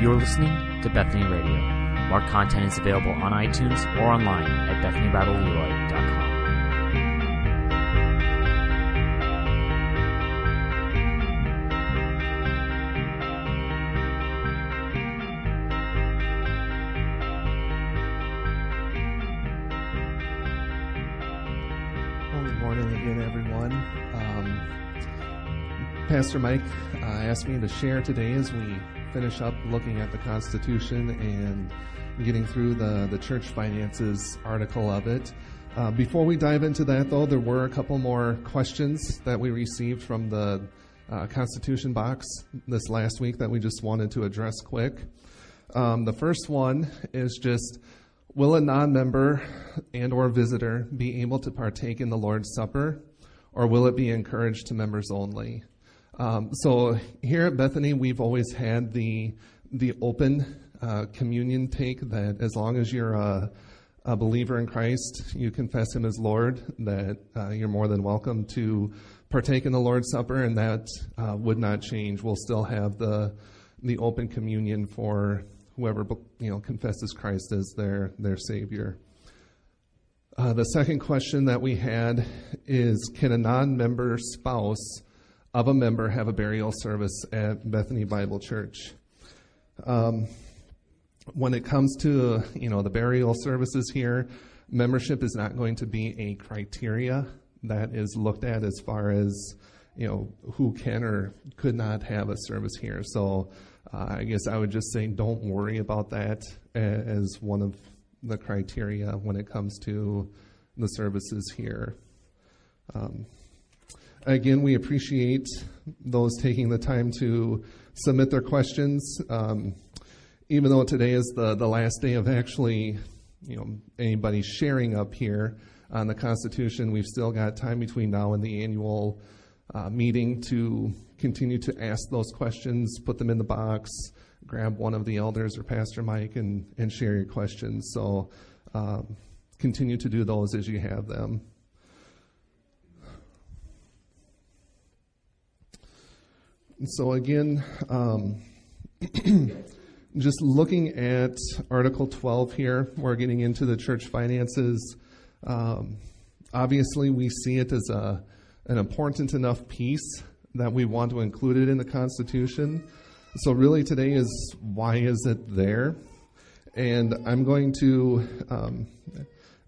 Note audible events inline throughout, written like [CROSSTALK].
You're listening to Bethany Radio. More content is available on iTunes or online at BethanyBibleLeroy.com. Well, good morning again, everyone. Um, Pastor Mike asked me to share today as we finish up looking at the Constitution and getting through the, the church finances article of it. Uh, before we dive into that, though, there were a couple more questions that we received from the uh, Constitution box this last week that we just wanted to address quick. Um, the first one is just will a non-member and or visitor be able to partake in the Lord's Supper, or will it be encouraged to members only? Um, so here at Bethany, we've always had the the open uh, communion take that as long as you're a, a, believer in Christ, you confess Him as Lord, that uh, you're more than welcome to partake in the Lord's Supper, and that uh, would not change. We'll still have the the open communion for whoever you know confesses Christ as their their Savior. Uh, the second question that we had is: Can a non-member spouse of a member have a burial service at Bethany Bible Church? Um, when it comes to you know the burial services here, membership is not going to be a criteria that is looked at as far as you know who can or could not have a service here. So uh, I guess I would just say don't worry about that as one of the criteria when it comes to the services here. Um, again, we appreciate those taking the time to submit their questions. Um, even though today is the, the last day of actually, you know, anybody sharing up here on the Constitution, we've still got time between now and the annual uh, meeting to continue to ask those questions, put them in the box, grab one of the elders or Pastor Mike and, and share your questions. So um, continue to do those as you have them. So again, um, [CLEARS THROAT] just looking at Article 12 here, we're getting into the church finances. Um, obviously, we see it as a an important enough piece that we want to include it in the Constitution. So, really, today is why is it there? And I'm going to um,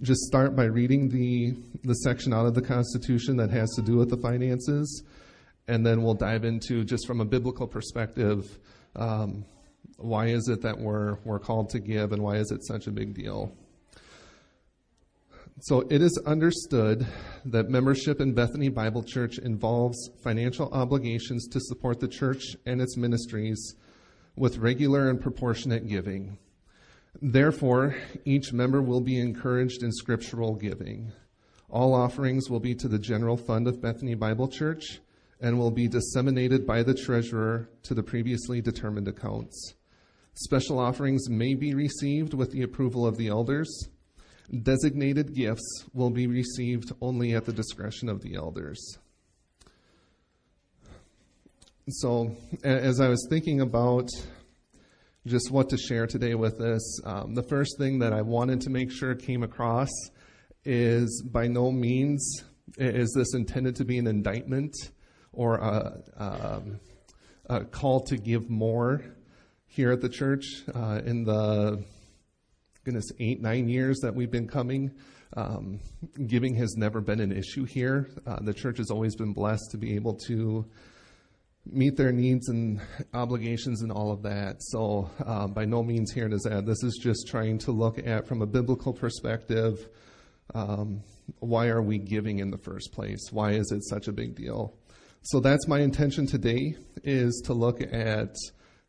just start by reading the, the section out of the Constitution that has to do with the finances, and then we'll dive into, just from a biblical perspective, um, why is it that we're, we're called to give and why is it such a big deal? So it is understood that membership in Bethany Bible Church involves financial obligations to support the church and its ministries with regular and proportionate giving. Therefore, each member will be encouraged in scriptural giving. All offerings will be to the general fund of Bethany Bible Church and will be disseminated by the treasurer to the previously determined accounts. Special offerings may be received with the approval of the elders Designated gifts will be received only at the discretion of the elders. So, as I was thinking about just what to share today with this, um, the first thing that I wanted to make sure came across is by no means is this intended to be an indictment or a, um, a call to give more here at the church. Uh, in the goodness, eight, nine years that we've been coming. Um, giving has never been an issue here. Uh, the church has always been blessed to be able to meet their needs and obligations and all of that. So, uh, by no means here does that. This is just trying to look at, from a biblical perspective, um, why are we giving in the first place? Why is it such a big deal? So that's my intention today is to look at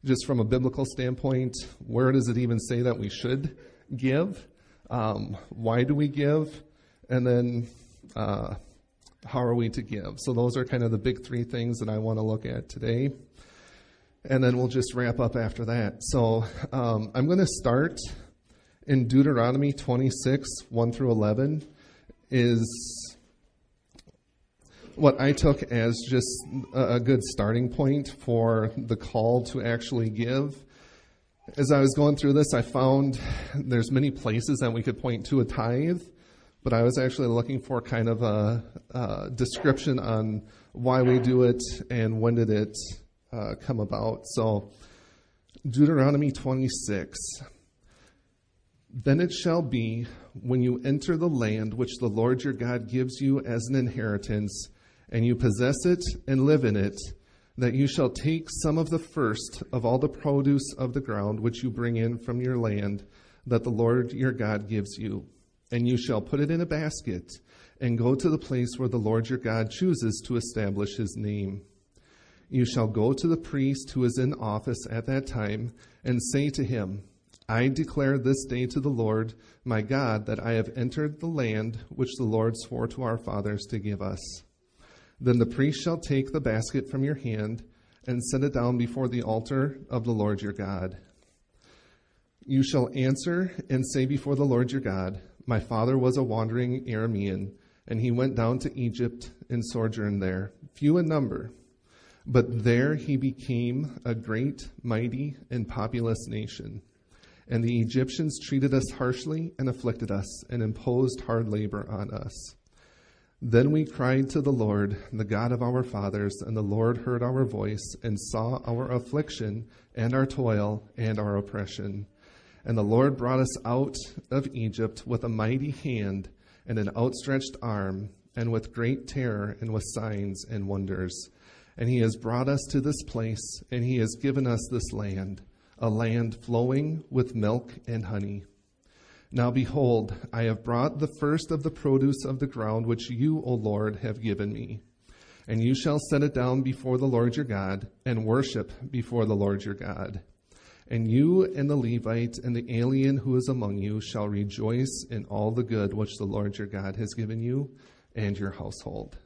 just from a biblical standpoint, where does it even say that we should give? Um, why do we give? And then uh, how are we to give? So those are kind of the big three things that I want to look at today. And then we'll just wrap up after that. So um, I'm going to start in Deuteronomy 26, 1 through 11, is what I took as just a good starting point for the call to actually give. as I was going through this, I found there's many places that we could point to a tithe, but I was actually looking for kind of a, a description on why we do it and when did it uh, come about. So, Deuteronomy 26. Then it shall be when you enter the land which the Lord your God gives you as an inheritance, and you possess it and live in it, that you shall take some of the first of all the produce of the ground which you bring in from your land that the Lord your God gives you, and you shall put it in a basket and go to the place where the Lord your God chooses to establish his name. You shall go to the priest who is in office at that time and say to him, I declare this day to the Lord my God that I have entered the land which the Lord swore to our fathers to give us. Then the priest shall take the basket from your hand and set it down before the altar of the Lord your God. You shall answer and say before the Lord your God, My father was a wandering Aramean, and he went down to Egypt and sojourned there, few in number. But there he became a great, mighty, and populous nation. And the Egyptians treated us harshly and afflicted us and imposed hard labor on us. Then we cried to the Lord, the God of our fathers, and the Lord heard our voice and saw our affliction and our toil and our oppression. And the Lord brought us out of Egypt with a mighty hand and an outstretched arm, and with great terror and with signs and wonders. And he has brought us to this place, and he has given us this land, a land flowing with milk and honey. Now behold, I have brought the first of the produce of the ground which you, O Lord, have given me. And you shall set it down before the Lord your God, and worship before the Lord your God. And you and the Levite and the alien who is among you shall rejoice in all the good which the Lord your God has given you and your household.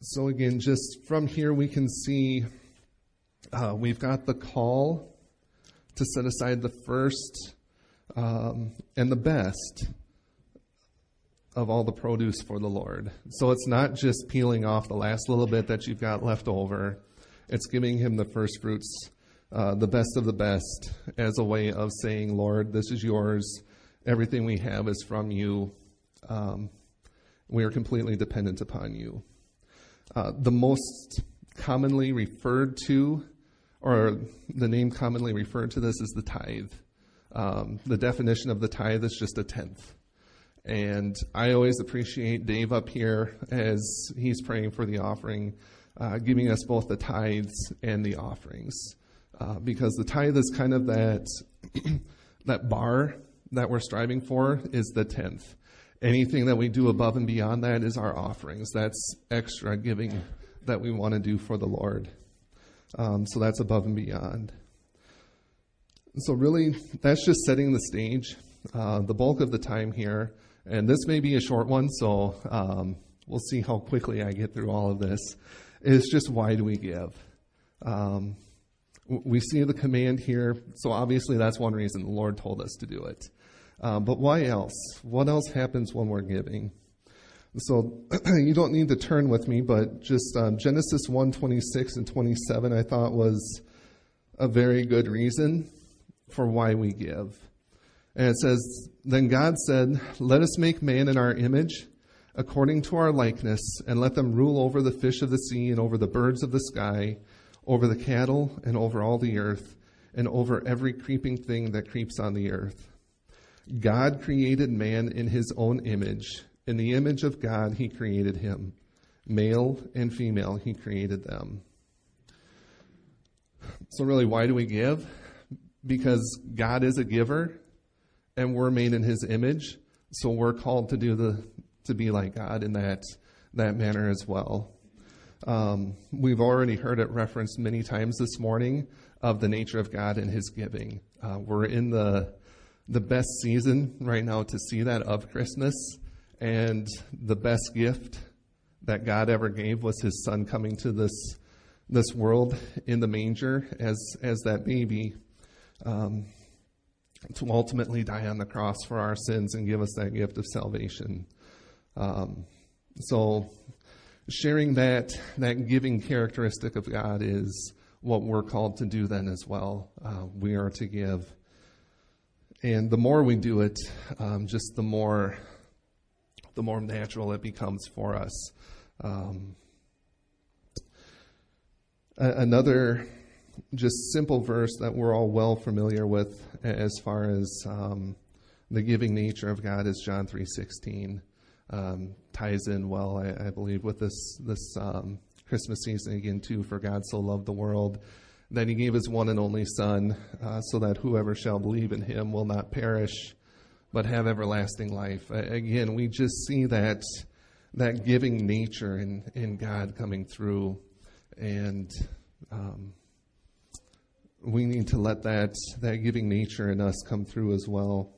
So, again, just from here, we can see uh, we've got the call to set aside the first um, and the best of all the produce for the Lord. So it's not just peeling off the last little bit that you've got left over, it's giving Him the first fruits, uh, the best of the best, as a way of saying, Lord, this is yours. Everything we have is from you. Um, we are completely dependent upon you. Uh, the most commonly referred to or the name commonly referred to this is the tithe. Um, the definition of the tithe is just a tenth. And I always appreciate Dave up here as he's praying for the offering, uh, giving us both the tithes and the offerings. Uh, because the tithe is kind of that, [CLEARS THROAT] that bar that we're striving for is the tenth. Anything that we do above and beyond that is our offerings. That's extra giving that we want to do for the Lord. Um, so that's above and beyond. So, really, that's just setting the stage. Uh, the bulk of the time here, and this may be a short one, so um, we'll see how quickly I get through all of this, is just why do we give? Um, we see the command here, so obviously that's one reason the Lord told us to do it. Um, but why else? What else happens when we're giving? So [CLEARS THROAT] you don't need to turn with me, but just um, Genesis 1 26 and 27, I thought was a very good reason for why we give. And it says, Then God said, Let us make man in our image, according to our likeness, and let them rule over the fish of the sea, and over the birds of the sky, over the cattle, and over all the earth, and over every creeping thing that creeps on the earth. God created man in his own image. In the image of God, he created him. Male and female, he created them. So, really, why do we give? Because God is a giver and we're made in his image. So, we're called to do the, to be like God in that, that manner as well. Um, we've already heard it referenced many times this morning of the nature of God and his giving. Uh, we're in the, the best season right now to see that of Christmas. And the best gift that God ever gave was his son coming to this this world in the manger as as that baby um, to ultimately die on the cross for our sins and give us that gift of salvation. Um, so sharing that that giving characteristic of God is what we're called to do then as well. Uh, we are to give. And the more we do it, um, just the more, the more natural it becomes for us. Um, another just simple verse that we're all well familiar with as far as um, the giving nature of God is John three sixteen. Um, ties in well, I, I, believe, with this this um, Christmas season again too. For God so loved the world that He gave His one and only Son, uh, so that whoever shall believe in Him will not perish, but have everlasting life. Again, we just see that that giving nature in in God coming through, and um, we need to let that that giving nature in us come through as well.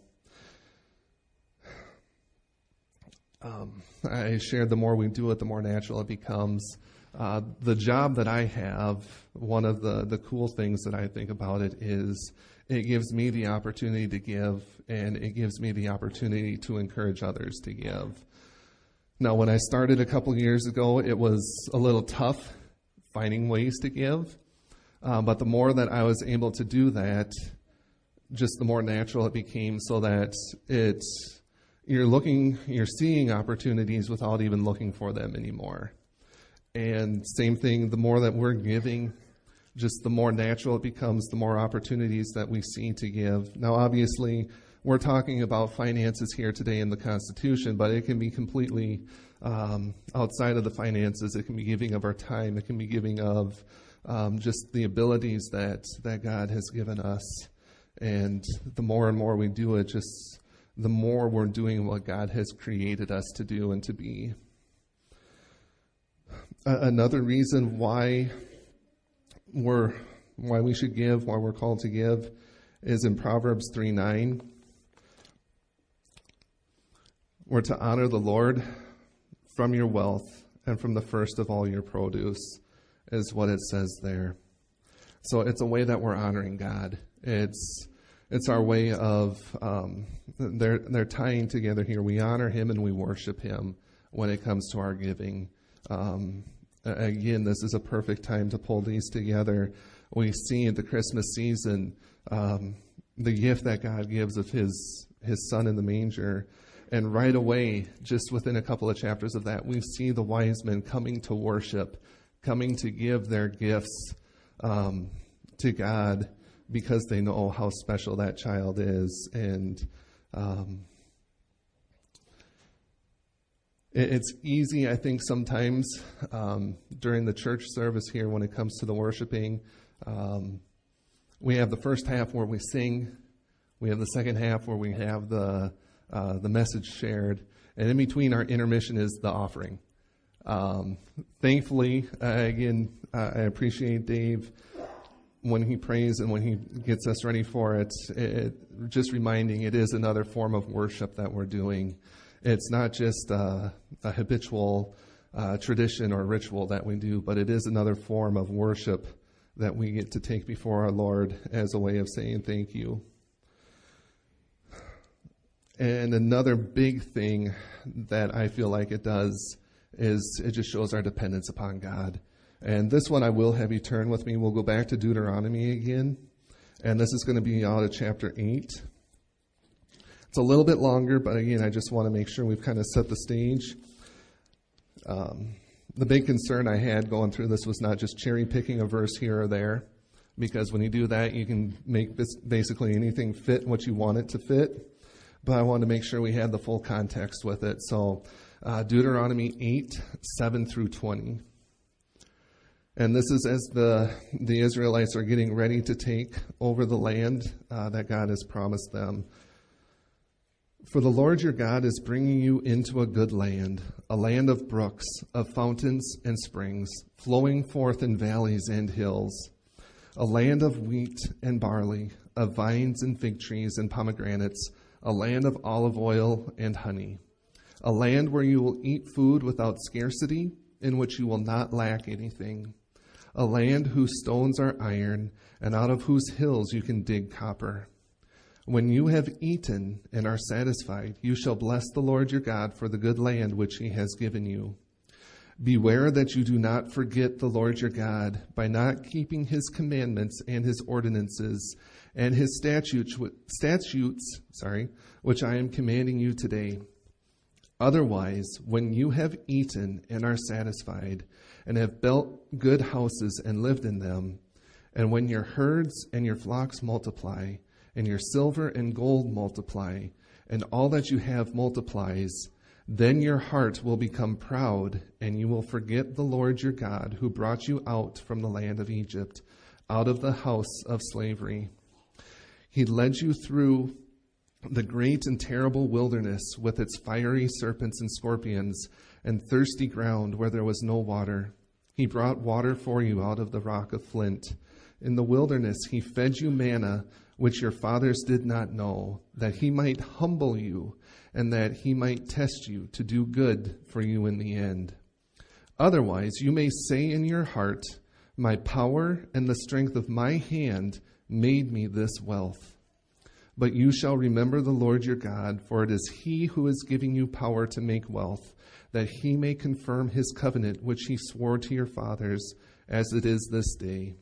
Um, I shared the more we do it, the more natural it becomes. Uh, the job that I have, one of the, the cool things that I think about it is it gives me the opportunity to give and it gives me the opportunity to encourage others to give. Now, when I started a couple years ago, it was a little tough finding ways to give. Uh, but the more that I was able to do that, just the more natural it became so that it you're looking you're seeing opportunities without even looking for them anymore. And same thing, the more that we're giving, just the more natural it becomes, the more opportunities that we see to give. Now obviously we're talking about finances here today in the Constitution, but it can be completely um, outside of the finances. It can be giving of our time. It can be giving of um, just the abilities that that God has given us. And the more and more we do it, just the more we're doing what God has created us to do and to be. another reason why we're why we should give, why we're called to give, is in Proverbs three nine. We're to honor the Lord from your wealth and from the first of all your produce is what it says there. So it's a way that we're honoring God. It's it's our way of um, they're they're tying together here. We honor Him and we worship Him when it comes to our giving. Um, again, this is a perfect time to pull these together. We see in the Christmas season um, the gift that God gives of His His Son in the manger. And right away, just within a couple of chapters of that, we see the wise men coming to worship coming to give their gifts um, to God because they know how special that child is. And um, it, it's easy, I think, sometimes um, during the church service here when it comes to the worshiping. Um, we have the first half where we sing, we have the second half where we have the uh, the message shared, and in between our intermission is the offering. Um, thankfully, uh, again, uh, I appreciate Dave when he prays and when he gets us ready for it, it, it, Just reminding it is another form of worship that we're doing. It's not just uh, a habitual uh, tradition or ritual that we do, but it is another form of worship that we get to take before our Lord as a way of saying thank you. And another big thing that I feel like it does is it just shows our dependence upon God. And this one I will have you turn with me. We'll go back to Deuteronomy again. And this is going to be out of chapter 8. It's a little bit longer, but again, I just want to make sure we've kind of set the stage. Um, the big concern I had going through this was not just cherry picking a verse here or there, because when you do that, you can make basically anything fit what you want it to fit. But I wanted to make sure we had the full context with it. So uh, Deuteronomy 8, 7 through 20. And this is as the, the Israelites are getting ready to take over the land uh, that God has promised them. For the Lord your God is bringing you into a good land, a land of brooks, of fountains and springs, flowing forth in valleys and hills, a land of wheat and barley, of vines and fig trees and pomegranates, a land of olive oil and honey a land where you will eat food without scarcity, in which you will not lack anything, a land whose stones are iron, and out of whose hills you can dig copper. When you have eaten and are satisfied, you shall bless the Lord your God for the good land which he has given you. Beware that you do not forget the Lord your God by not keeping his commandments and his ordinances and his statutes, statutes, sorry, which I am commanding you today. Otherwise, when you have eaten and are satisfied, and have built good houses and lived in them, and when your herds and your flocks multiply, and your silver and gold multiply, and all that you have multiplies, then your heart will become proud, and you will forget the Lord your God, who brought you out from the land of Egypt, out of the house of slavery. He led you through the great and terrible wilderness with its fiery serpents and scorpions, and thirsty ground where there was no water. He brought water for you out of the rock of flint. In the wilderness, he fed you manna, which your fathers did not know, that he might humble you and that he might test you to do good for you in the end. Otherwise, you may say in your heart, My power and the strength of my hand made me this wealth. But you shall remember the Lord your God, for it is he who is giving you power to make wealth, that he may confirm his covenant which he swore to your fathers, as it is this day.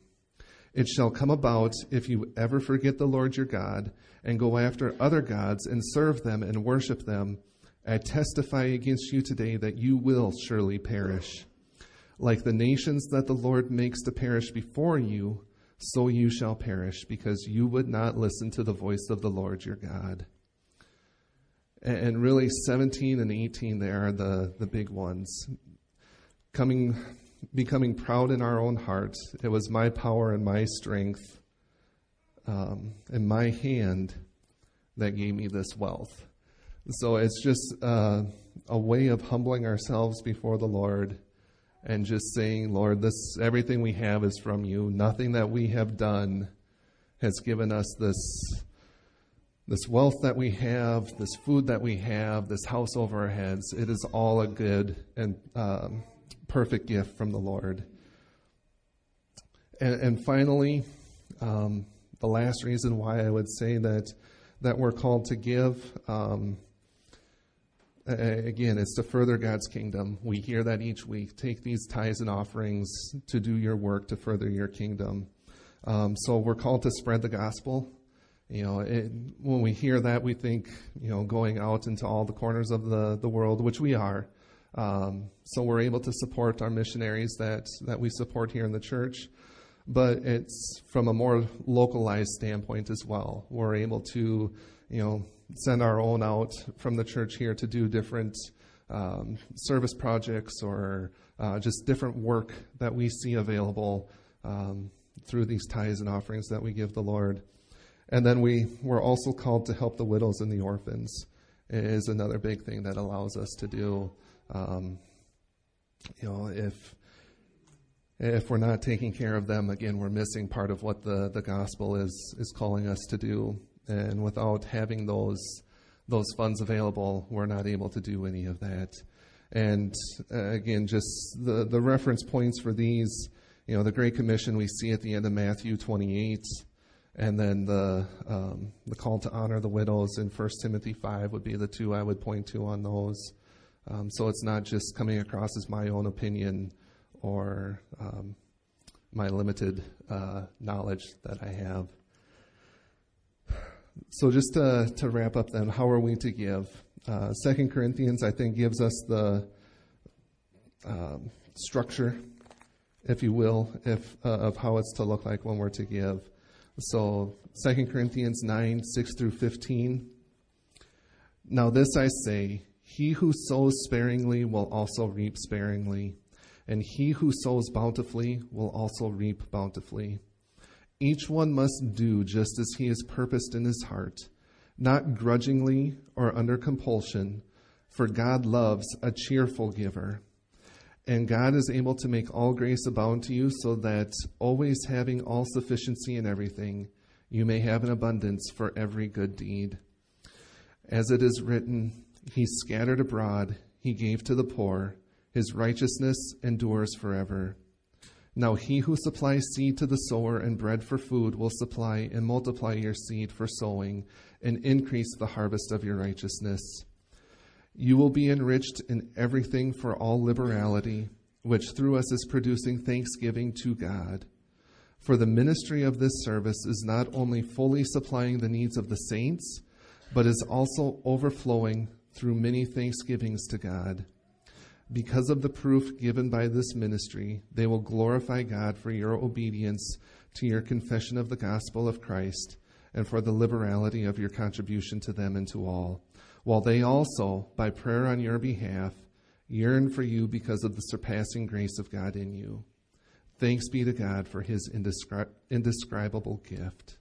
It shall come about if you ever forget the Lord your God and go after other gods and serve them and worship them. I testify against you today that you will surely perish. Like the nations that the Lord makes to perish before you, so you shall perish, because you would not listen to the voice of the Lord your God. And really, 17 and 18 there are the, the big ones. Coming becoming proud in our own hearts. It was my power and my strength um, and my hand that gave me this wealth. So it's just uh, a way of humbling ourselves before the Lord and just saying, Lord, this everything we have is from you. Nothing that we have done has given us this this wealth that we have, this food that we have, this house over our heads. It is all a good and um, perfect gift from the Lord. And, and finally, um, the last reason why I would say that that we're called to give. Um, again, it's to further God's kingdom. We hear that each week. Take these tithes and offerings to do your work to further your kingdom. Um, so we're called to spread the gospel. You know, it, when we hear that, we think, you know, going out into all the corners of the, the world, which we are. Um, so we're able to support our missionaries that, that we support here in the church, but it's from a more localized standpoint as well. We're able to, you know, send our own out from the church here to do different um, service projects or uh, just different work that we see available um, through these tithes and offerings that we give the Lord. And then we, we're also called to help the widows and the orphans. It is another big thing that allows us to do. Um, you know, if if we're not taking care of them, again, we're missing part of what the, the gospel is is calling us to do. And without having those those funds available, we're not able to do any of that. And uh, again, just the, the reference points for these, you know, the Great Commission we see at the end of Matthew 28, and then the um, the call to honor the widows in 1 Timothy 5 would be the two I would point to on those. Um, so it's not just coming across as my own opinion or um, my limited uh, knowledge that I have. So just to, to wrap up then, how are we to give? Uh, Second Corinthians, I think, gives us the um, structure, if you will, if, uh, of how it's to look like when we're to give. So Second Corinthians 9, 6 through 15. Now this I say, he who sows sparingly will also reap sparingly, and he who sows bountifully will also reap bountifully. Each one must do just as he has purposed in his heart, not grudgingly or under compulsion, for God loves a cheerful giver. And God is able to make all grace abound to you, so that, always having all sufficiency in everything, you may have an abundance for every good deed. As it is written, he scattered abroad, he gave to the poor. His righteousness endures forever. Now he who supplies seed to the sower and bread for food will supply and multiply your seed for sowing and increase the harvest of your righteousness. You will be enriched in everything for all liberality, which through us is producing thanksgiving to God. For the ministry of this service is not only fully supplying the needs of the saints, but is also overflowing through many thanksgivings to God. Because of the proof given by this ministry, they will glorify God for your obedience to your confession of the gospel of Christ and for the liberality of your contribution to them and to all, while they also, by prayer on your behalf, yearn for you because of the surpassing grace of God in you. Thanks be to God for his indescri- indescribable gift.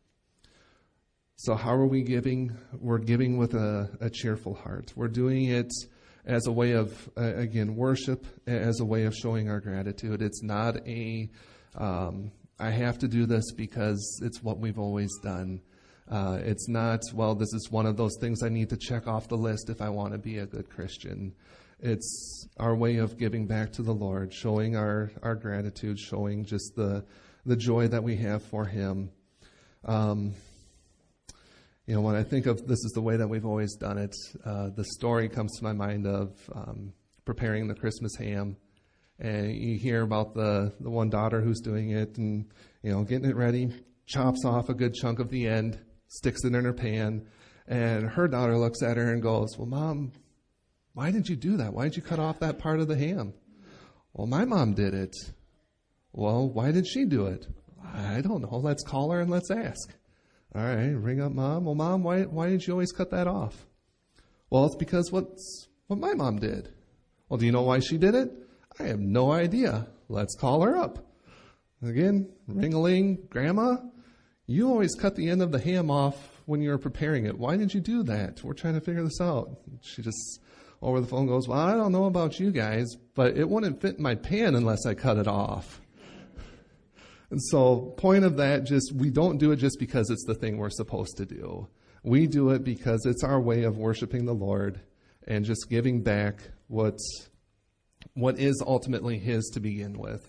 So, how are we giving? We're giving with a, a cheerful heart. We're doing it as a way of, uh, again, worship, as a way of showing our gratitude. It's not a, um, I have to do this because it's what we've always done. Uh, it's not, well, this is one of those things I need to check off the list if I want to be a good Christian. It's our way of giving back to the Lord, showing our, our gratitude, showing just the, the joy that we have for Him. Um, you know, when I think of this is the way that we've always done it, uh, the story comes to my mind of um, preparing the Christmas ham. And you hear about the, the one daughter who's doing it and, you know, getting it ready, chops off a good chunk of the end, sticks it in her pan, and her daughter looks at her and goes, Well, mom, why did you do that? Why did you cut off that part of the ham? Well, my mom did it. Well, why did she do it? I don't know. Let's call her and let's ask. All right, ring up mom. Well, mom, why why did you always cut that off? Well, it's because what's what my mom did. Well, do you know why she did it? I have no idea. Let's call her up. Again, ring a ling, grandma. You always cut the end of the ham off when you were preparing it. Why did you do that? We're trying to figure this out. She just over the phone goes, Well, I don't know about you guys, but it wouldn't fit in my pan unless I cut it off. And so, point of that, just we don't do it just because it's the thing we're supposed to do. We do it because it's our way of worshiping the Lord and just giving back what's what is ultimately His to begin with,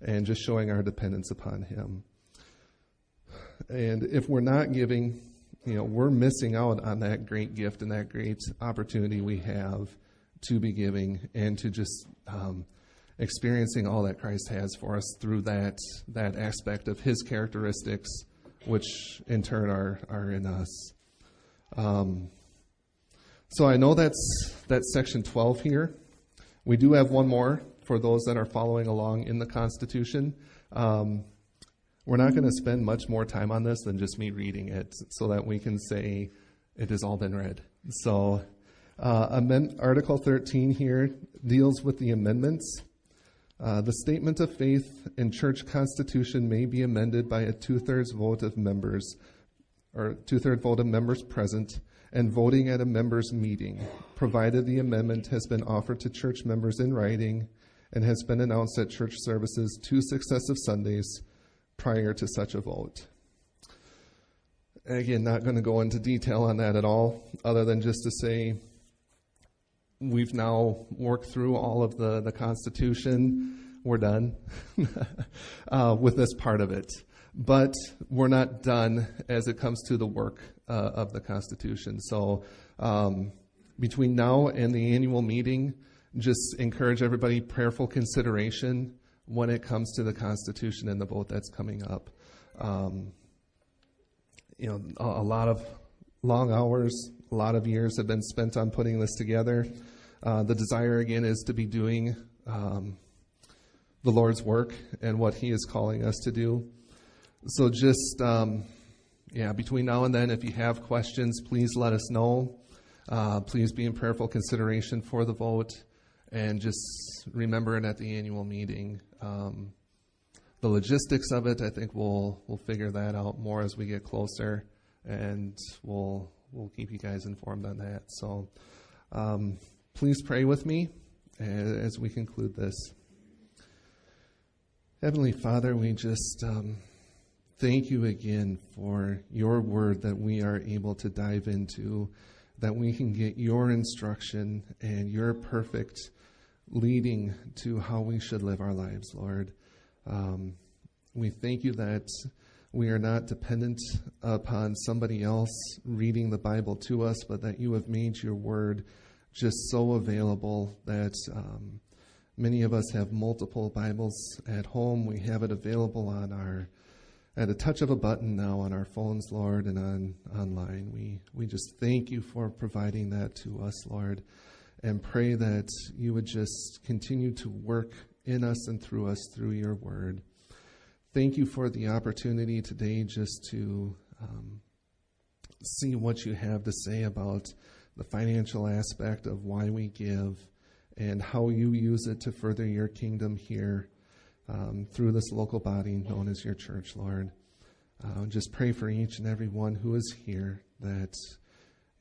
and just showing our dependence upon Him. And if we're not giving, you know, we're missing out on that great gift and that great opportunity we have to be giving and to just um, experiencing all that Christ has for us through that that aspect of His characteristics, which in turn are are in us. Um, so I know that's that's section twelve here. We do have one more for those that are following along in the Constitution. Um, we're not going to spend much more time on this than just me reading it, so that we can say it has all been read. So. Uh, amend, Article 13 here deals with the amendments Uh, the statement of faith and church constitution may be amended by a two thirds vote of members, or two third vote of members present, and voting at a members' meeting, provided the amendment has been offered to church members in writing and has been announced at church services two successive Sundays prior to such a vote. Again, not going to go into detail on that at all, other than just to say we've now worked through all of the, the Constitution. We're done [LAUGHS] uh, with this part of it. But we're not done as it comes to the work uh, of the Constitution. So um, between now and the annual meeting, just encourage everybody prayerful consideration when it comes to the Constitution and the vote that's coming up. Um, you know, a, a lot of long hours, a lot of years have been spent on putting this together. Uh, the desire, again, is to be doing um, the Lord's work and what He is calling us to do. So, just, um, yeah, between now and then, if you have questions, please let us know. Uh, please be in prayerful consideration for the vote. And just remember it at the annual meeting. Um, the logistics of it, I think we'll we'll figure that out more as we get closer, and we'll we'll keep you guys informed on that. So, um, please pray with me as we conclude this. Heavenly Father, we just um, thank you again for your word that we are able to dive into, that we can get your instruction and your perfect leading to how we should live our lives, Lord. Um, we thank you that we are not dependent upon somebody else reading the Bible to us, but that you have made your word just so available that um, Many of us have multiple Bibles at home. We have it available on our at a touch of a button now on our phones, Lord, and on online. We we just thank you for providing that to us, Lord, and pray that you would just continue to work in us and through us through your word. Thank you for the opportunity today just to um, see what you have to say about the financial aspect of why we give and how you use it to further your kingdom here um, through this local body known as your church, Lord. Uh, just pray for each and every one who is here that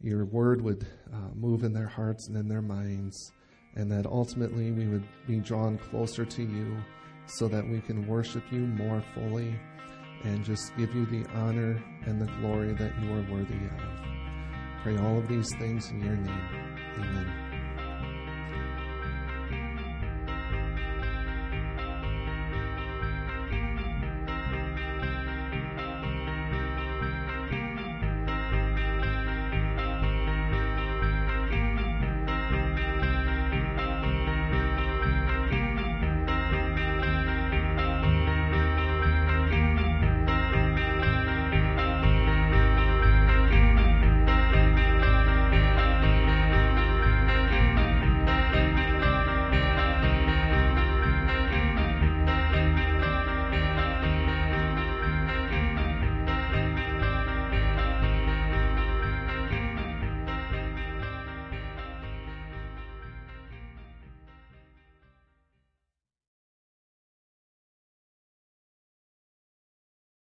your word would uh, move in their hearts and in their minds, and that ultimately we would be drawn closer to you so that we can worship you more fully and just give you the honor and the glory that you are worthy of. Pray all of these things in your name. Amen.